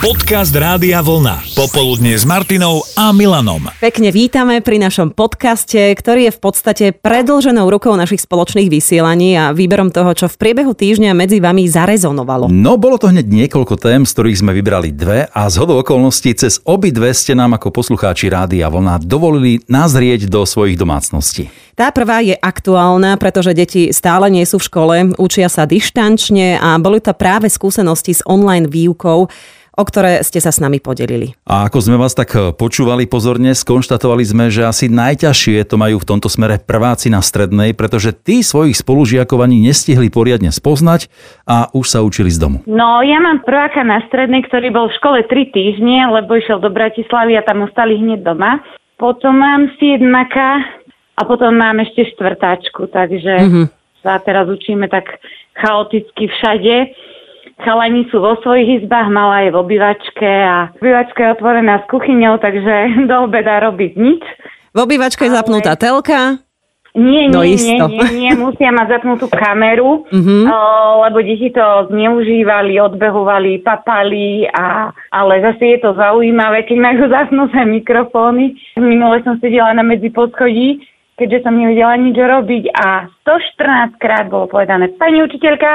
Podcast Rádia Vlna. Popoludne s Martinou a Milanom. Pekne vítame pri našom podcaste, ktorý je v podstate predlženou rukou našich spoločných vysielaní a výberom toho, čo v priebehu týždňa medzi vami zarezonovalo. No, bolo to hneď niekoľko tém, z ktorých sme vybrali dve a z hodou okolností cez obidve ste nám ako poslucháči Rádia Vlna dovolili nazrieť do svojich domácností. Tá prvá je aktuálna, pretože deti stále nie sú v škole, učia sa dištančne a boli to práve skúsenosti s online výukou o ktoré ste sa s nami podelili. A ako sme vás tak počúvali pozorne, skonštatovali sme, že asi najťažšie to majú v tomto smere prváci na strednej, pretože tí svojich spolužiakov ani nestihli poriadne spoznať a už sa učili z domu. No, ja mám prváka na strednej, ktorý bol v škole 3 týždne, lebo išiel do Bratislavy a tam ostali hneď doma. Potom mám siedmaka a potom mám ešte štvrtáčku, takže mm-hmm. sa teraz učíme tak chaoticky všade. Chalani sú vo svojich izbách, mala je v obývačke a obývačka je otvorená s kuchyňou, takže do obeda robiť nič. V obývačke je zapnutá telka? Nie, nie, no nie, nie, nie, musia mať zapnutú kameru, uh-huh. lebo deti to zneužívali, odbehovali, papali, a, ale zase je to zaujímavé, keď majú zapnuté mikrofóny. Minule som sedela na medzi poschodí keďže som nevedela nič robiť a 114 krát bolo povedané pani učiteľka,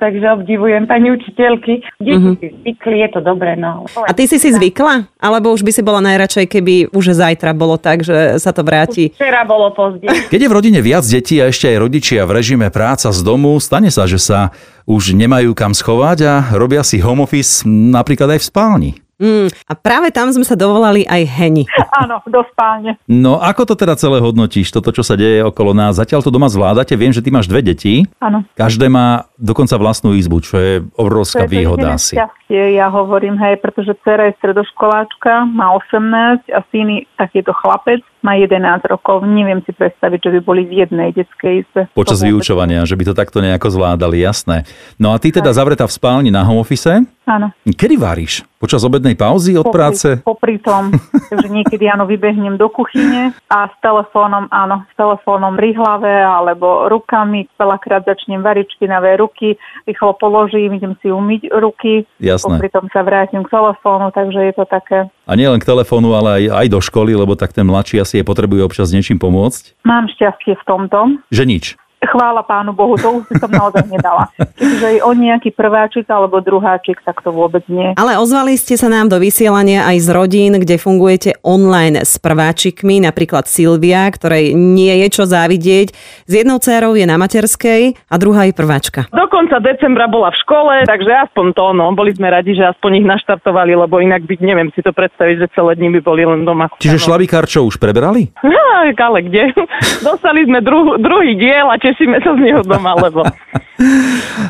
takže obdivujem pani učiteľky. Deti mm-hmm. si zvykli, je to dobré. No. A ty si si zvykla? Alebo už by si bola najradšej, keby už zajtra bolo tak, že sa to vráti? Už včera bolo pozde. Keď je v rodine viac detí a ešte aj rodičia v režime práca z domu, stane sa, že sa už nemajú kam schovať a robia si home office napríklad aj v spálni. Mm, a práve tam sme sa dovolali aj Heni. Áno, do spálne. No ako to teda celé hodnotíš, toto, čo sa deje okolo nás? Zatiaľ to doma zvládate, viem, že ty máš dve deti. Áno. Každé má dokonca vlastnú izbu, čo je obrovská to je výhoda asi. Šťastie, ja hovorím, hej, pretože dcera je stredoškoláčka, má 18 a syn takýto chlapec, má 11 rokov. Neviem si predstaviť, že by boli v jednej detskej izbe. Počas vyučovania, že by to takto nejako zvládali, jasné. No a ty teda zavretá v spálni na home office? Áno. Kedy varíš? Počas obednej pauzy od popri, práce? Popri tom. Takže niekedy áno, vybehnem do kuchyne a s telefónom, áno, s telefónom pri hlave alebo rukami. Veľakrát začnem variť špinavé ruky, rýchlo položím, idem si umyť ruky. Jasné. Popri tom sa vrátim k telefónu, takže je to také. A nie len k telefónu, ale aj, aj do školy, lebo tak ten mladší asi je potrebuje občas niečím pomôcť. Mám šťastie v tomto. Že nič. Chvála pánu Bohu, to už by som naozaj nedala. Čiže on nejaký prváčik alebo druháčik, tak to vôbec nie. Ale ozvali ste sa nám do vysielania aj z rodín, kde fungujete online s prváčikmi, napríklad Silvia, ktorej nie je čo závidieť. S jednou dcerou je na materskej a druhá je prváčka. Do konca decembra bola v škole, takže aspoň to, no, boli sme radi, že aspoň ich naštartovali, lebo inak byť, neviem si to predstaviť, že celé dní by boli len doma. Čiže šlabikár čo už prebrali? No, ale kde? Dostali sme dru- druhý diel a tešíme sa z neho doma, lebo...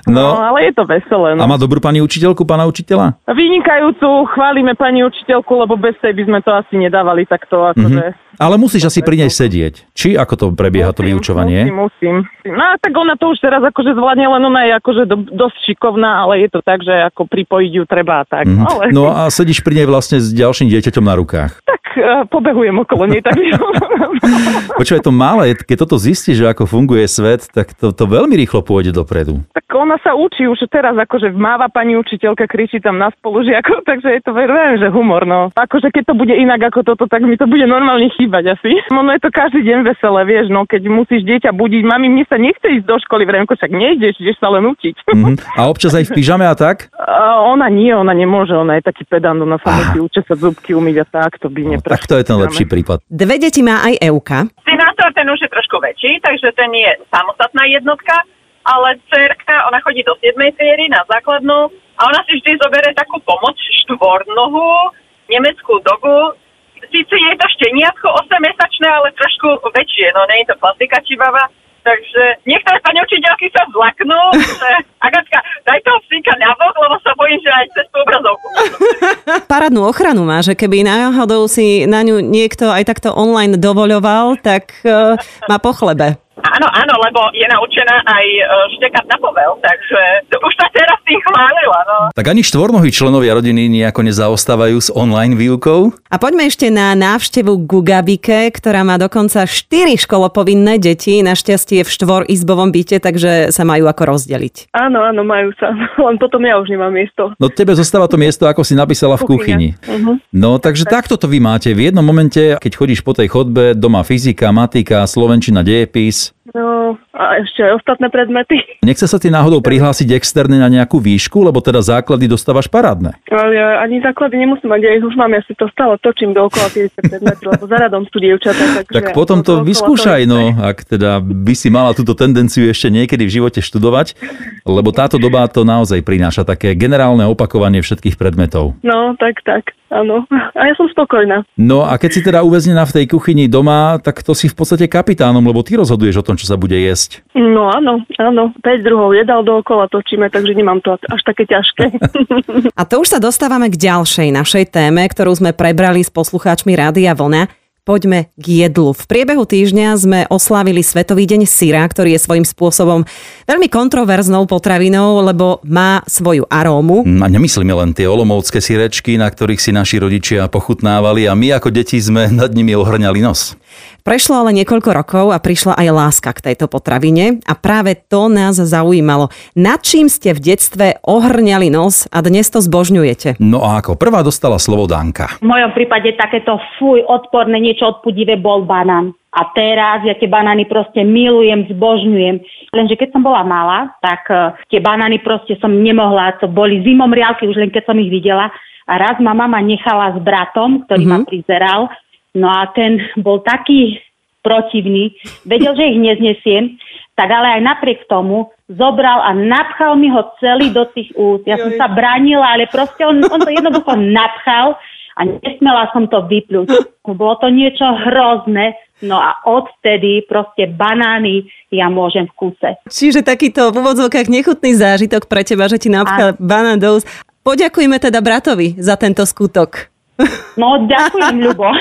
No, no ale je to veselé. No. A má dobrú pani učiteľku, pána učiteľa? Vynikajúcu, chválime pani učiteľku, lebo bez tej by sme to asi nedávali takto. Akože... Mm-hmm. Ale musíš asi pri nej sedieť. Či ako to prebieha musím, to vyučovanie? Musím, musím. No tak ona to už teraz akože zvládne, len ona je akože do, dosť šikovná, ale je to tak, že ako pripojiť ju treba tak. Mm-hmm. Ale... No a sedíš pri nej vlastne s ďalším dieťaťom na rukách. Tak uh, pobehujem okolo nej. Tak... Počúvaj, to malé, keď toto zistíš, že ako funguje svet, tak to, to veľmi rýchlo pôjde dopredu. Tak ona sa učí už teraz, akože máva pani učiteľka, kričí tam na spolužiakov, takže je to verím, že humor, no. Akože keď to bude inak ako toto, tak mi to bude normálne chýbať asi. Ono je to každý deň veselé, vieš, no keď musíš dieťa budiť, mami, mne sa nechce ísť do školy, vrejme, však nejdeš, ideš sa len učiť. Mm-hmm. A občas aj v pyžame a tak? Uh, ona nie, ona nemôže, ona je taký pedant, ona sa musí učiť sa zubky umyť a tak, to by no, Tak to je ten lepší prípad. Dve deti má aj Euka. Synátor, ten už je trošku väčší, takže ten je samostatná jednotka, ale cerka, ona chodí do 7. triedy na základnú a ona si vždy zoberie takú pomoc štvornohu, nemeckú dogu, síce je to šteniatko 8-mesačné, ale trošku väčšie, no nie je to klasika čibava. Takže niektoré pani učiteľky sa zlaknú, že Agatka, daj toho psíka na bok, lebo sa bojím, že aj cez tú obrazovku. Paradnú ochranu má, že keby náhodou si na ňu niekto aj takto online dovoľoval, tak uh, má po chlebe. Áno, áno, lebo je naučená aj e, štekať na povel, takže už sa teraz tým chválila, no. Tak ani štvornohí členovia rodiny nejako nezaostávajú s online výukou? A poďme ešte na návštevu Gugabike, ktorá má dokonca 4 školopovinné deti. Našťastie v štvorizbovom byte, takže sa majú ako rozdeliť. Áno, áno, majú sa. Len potom ja už nemám miesto. No tebe zostáva to miesto, ako si napísala v kuchyni. Uh-huh. No takže takto to vy máte. V jednom momente, keď chodíš po tej chodbe, doma fyzika, matika, slovenčina, dejepis, No a ešte aj ostatné predmety. Nechce sa ti náhodou prihlásiť externe na nejakú výšku, lebo teda základy dostávaš parádne. Ale ja ani základy nemusím mať, ja ich už mám, ja si to stále točím dookola tie predmety, lebo za radom sú dievčatá. Takže Tak potom to dookola vyskúšaj, isté. no, ak teda by si mala túto tendenciu ešte niekedy v živote študovať, lebo táto doba to naozaj prináša také generálne opakovanie všetkých predmetov. No, tak, tak, áno. A ja som spokojná. No a keď si teda uväznená v tej kuchyni doma, tak to si v podstate kapitánom, lebo ty rozhoduješ o tom, čo sa bude jesť. No áno, áno. 5 druhov jedál dookola točíme, takže nemám to až také ťažké. A to už sa dostávame k ďalšej našej téme, ktorú sme prebrali s poslucháčmi Rádia Vlna. Poďme k jedlu. V priebehu týždňa sme oslávili Svetový deň syra, ktorý je svojím spôsobom veľmi kontroverznou potravinou, lebo má svoju arómu. A nemyslíme len tie olomovské sirečky, na ktorých si naši rodičia pochutnávali a my ako deti sme nad nimi ohrňali nos. Prešlo ale niekoľko rokov a prišla aj láska k tejto potravine a práve to nás zaujímalo. Nad čím ste v detstve ohrňali nos a dnes to zbožňujete? No a ako prvá dostala slovo Danka. V mojom prípade takéto fuj, odporné, niečo odpudivé bol banán. A teraz ja tie banány proste milujem, zbožňujem. Lenže keď som bola malá, tak eh, tie banány proste som nemohla, to boli zimomrialky už len keď som ich videla. A raz ma mama nechala s bratom, ktorý mm-hmm. ma prizeral. No a ten bol taký protivný, vedel, že ich neznesiem, tak ale aj napriek tomu zobral a napchal mi ho celý do tých úst. Ja som sa bránila, ale proste on, on to jednoducho napchal a nesmela som to vypľuť. Bolo to niečo hrozné, no a odtedy proste banány ja môžem v kuse. Čiže takýto v úvodzovkách nechutný zážitok pre teba, že ti napchal banán do úst. Poďakujme teda bratovi za tento skutok. No, ďakujem, Ľubo.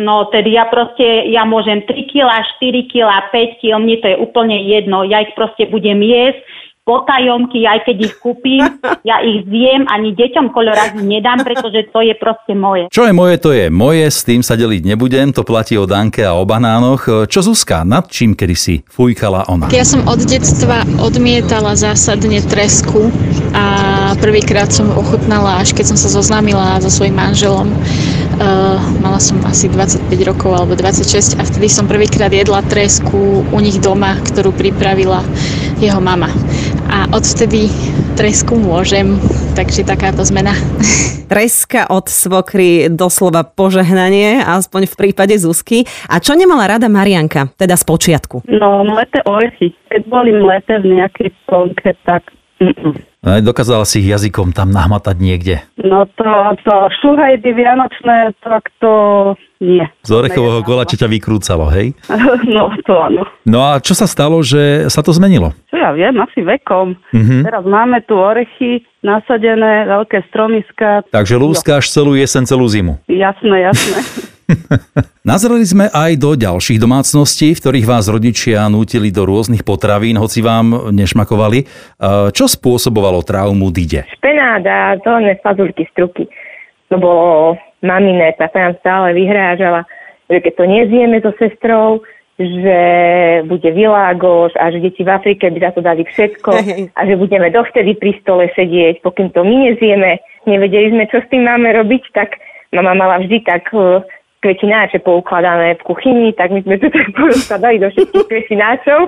No, tedy ja proste, ja môžem 3 kg, 4 kg, 5 kg, mne to je úplne jedno. Ja ich proste budem jesť, potajomky, aj keď ich kúpim, ja ich zjem, ani deťom kolorázy nedám, pretože to je proste moje. Čo je moje, to je moje, s tým sa deliť nebudem, to platí o Danke a o banánoch. Čo Zuzka, nad čím kedy si fújkala ona? Ja som od detstva odmietala zásadne tresku a prvýkrát som ochutnala, až keď som sa zoznámila so svojím manželom. Uh, mala som asi 25 rokov alebo 26 a vtedy som prvýkrát jedla tresku u nich doma, ktorú pripravila jeho mama. A odvtedy tresku môžem, takže takáto zmena. Treska od svokry doslova požehnanie, aspoň v prípade Zuzky. A čo nemala rada Marianka, teda z počiatku? No, mleté orechy. Keď boli mleté v nejakej sklonke, tak... Mm-mm. Aj Dokázala si ich jazykom tam nahmatať niekde. No to, to šuhajdy vianočné, tak to nie. Z orechového kola ťa vykrúcalo, hej? No to áno. No a čo sa stalo, že sa to zmenilo? Čo ja viem, asi vekom. Mhm. Teraz máme tu orechy nasadené, veľké stromiska. Takže lúskáš celú jesen, celú zimu. Jasné, jasné. Nazreli sme aj do ďalších domácností, v ktorých vás rodičia nútili do rôznych potravín, hoci vám nešmakovali. E, Čo spôsobovalo traumu Dide? špenát a zelené fazulky z truky. To bolo maminé, tá sa nám stále vyhrážala, že keď to nezjeme so sestrou, že bude világoš a že deti v Afrike by za to dali všetko a že budeme dovtedy pri stole sedieť, pokým to my nezjeme. Nevedeli sme, čo s tým máme robiť, tak mama mala vždy tak eh, kvetináče poukladané v kuchyni, tak my sme to tak porozkladali do všetkých kvetináčov.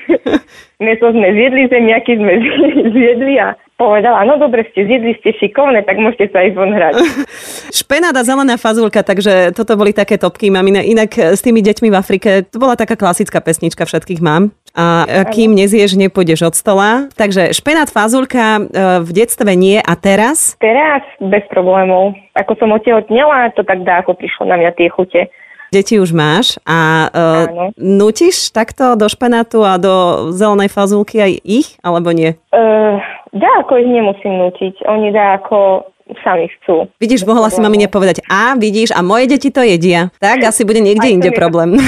Meso sme zjedli, zemiaky sme zjedli a povedala, no dobre, ste zjedli, ste šikovné, tak môžete sa aj von hrať. Špenát a zelená fazulka, takže toto boli také topky mamine. Inak e, s tými deťmi v Afrike, to bola taká klasická pesnička všetkých mám. A e, kým nezieš, nepôjdeš od stola. Takže špenát, fazulka e, v detstve nie a teraz? Teraz bez problémov. Ako som otehotnela, to tak dá, ako prišlo na mňa tie chute. Deti už máš a Áno. uh, nutíš takto do špenátu a do zelenej fazulky aj ich, alebo nie? Uh, dá, ako ich nemusím nutiť. Oni dá, ako sami chcú. Vidíš, mohla si mami nepovedať, a vidíš, a moje deti to jedia. Tak asi bude niekde Aj inde problém.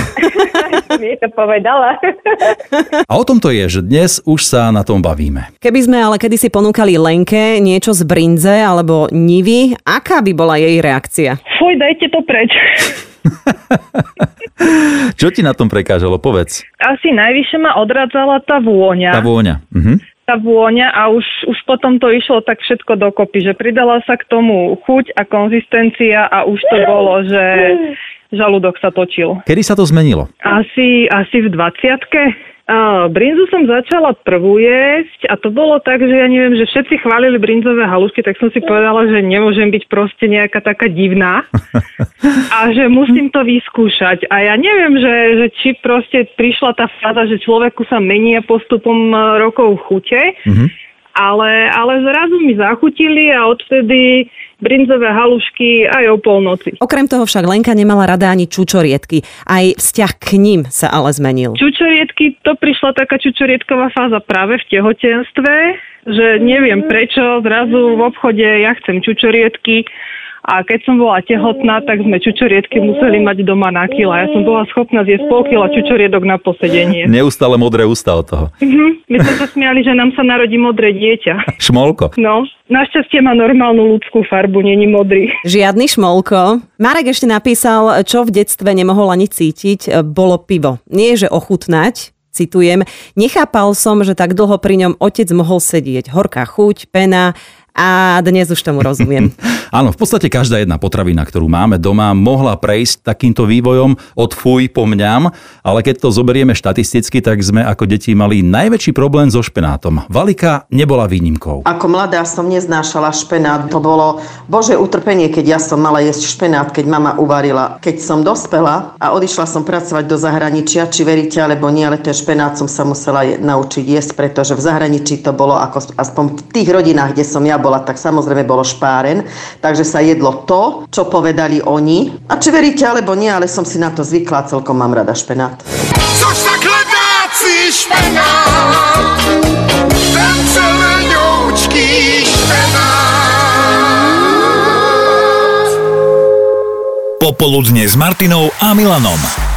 mi to povedala. A o tom to je, že dnes už sa na tom bavíme. Keby sme ale kedysi ponúkali Lenke niečo z brinze alebo nivy, aká by bola jej reakcia? Fuj, dajte to preč. Čo ti na tom prekážalo? Povedz. Asi najvyššie ma odradzala tá vôňa. Tá vôňa. Mhm. Tá vôňa a už, už potom to išlo tak všetko dokopy, že pridala sa k tomu chuť a konzistencia a už to bolo, že žalúdok sa točil. Kedy sa to zmenilo? Asi, asi v 20 a brinzu som začala prvú jesť a to bolo tak, že ja neviem, že všetci chválili brinzové halušky, tak som si povedala, že nemôžem byť proste nejaká taká divná a že musím to vyskúšať. A ja neviem, že, že či proste prišla tá fáza, že človeku sa menia postupom e, rokov chute, Mhm. Ale, ale zrazu mi zachutili a odtedy brinzové halušky aj o polnoci. Okrem toho však Lenka nemala rada ani čučoriedky. Aj vzťah k ním sa ale zmenil. Čučoriedky, to prišla taká čučoriedková fáza práve v tehotenstve, že neviem prečo, zrazu v obchode ja chcem čučoriedky a keď som bola tehotná, tak sme čučoriedky museli mať doma na kila. Ja som bola schopná zjesť pol kila čučoriedok na posedenie. Neustále modré ústa od toho. Mhm. My sme sa smiali, že nám sa narodí modré dieťa. Šmolko. No, našťastie má normálnu ľudskú farbu, není modrý. Žiadny šmolko. Marek ešte napísal, čo v detstve nemohol ani cítiť, bolo pivo. Nie, že ochutnať, citujem, nechápal som, že tak dlho pri ňom otec mohol sedieť. Horká chuť, pena a dnes už tomu rozumiem. Áno, v podstate každá jedna potravina, ktorú máme doma, mohla prejsť takýmto vývojom od fuj po mňam, ale keď to zoberieme štatisticky, tak sme ako deti mali najväčší problém so špenátom. Valika nebola výnimkou. Ako mladá som neznášala špenát. To bolo bože utrpenie, keď ja som mala jesť špenát, keď mama uvarila. Keď som dospela a odišla som pracovať do zahraničia, či veríte alebo nie, ale ten špenát som sa musela je, naučiť jesť, pretože v zahraničí to bolo ako aspoň v tých rodinách, kde som ja bola, tak samozrejme bolo špáren. Takže sa jedlo to, čo povedali oni. A či veríte alebo nie, ale som si na to zvykla, celkom mám rada špenát. Což tak ledáci špenát, ten celenoučký špenát. Popoludne s Martinou a Milanom.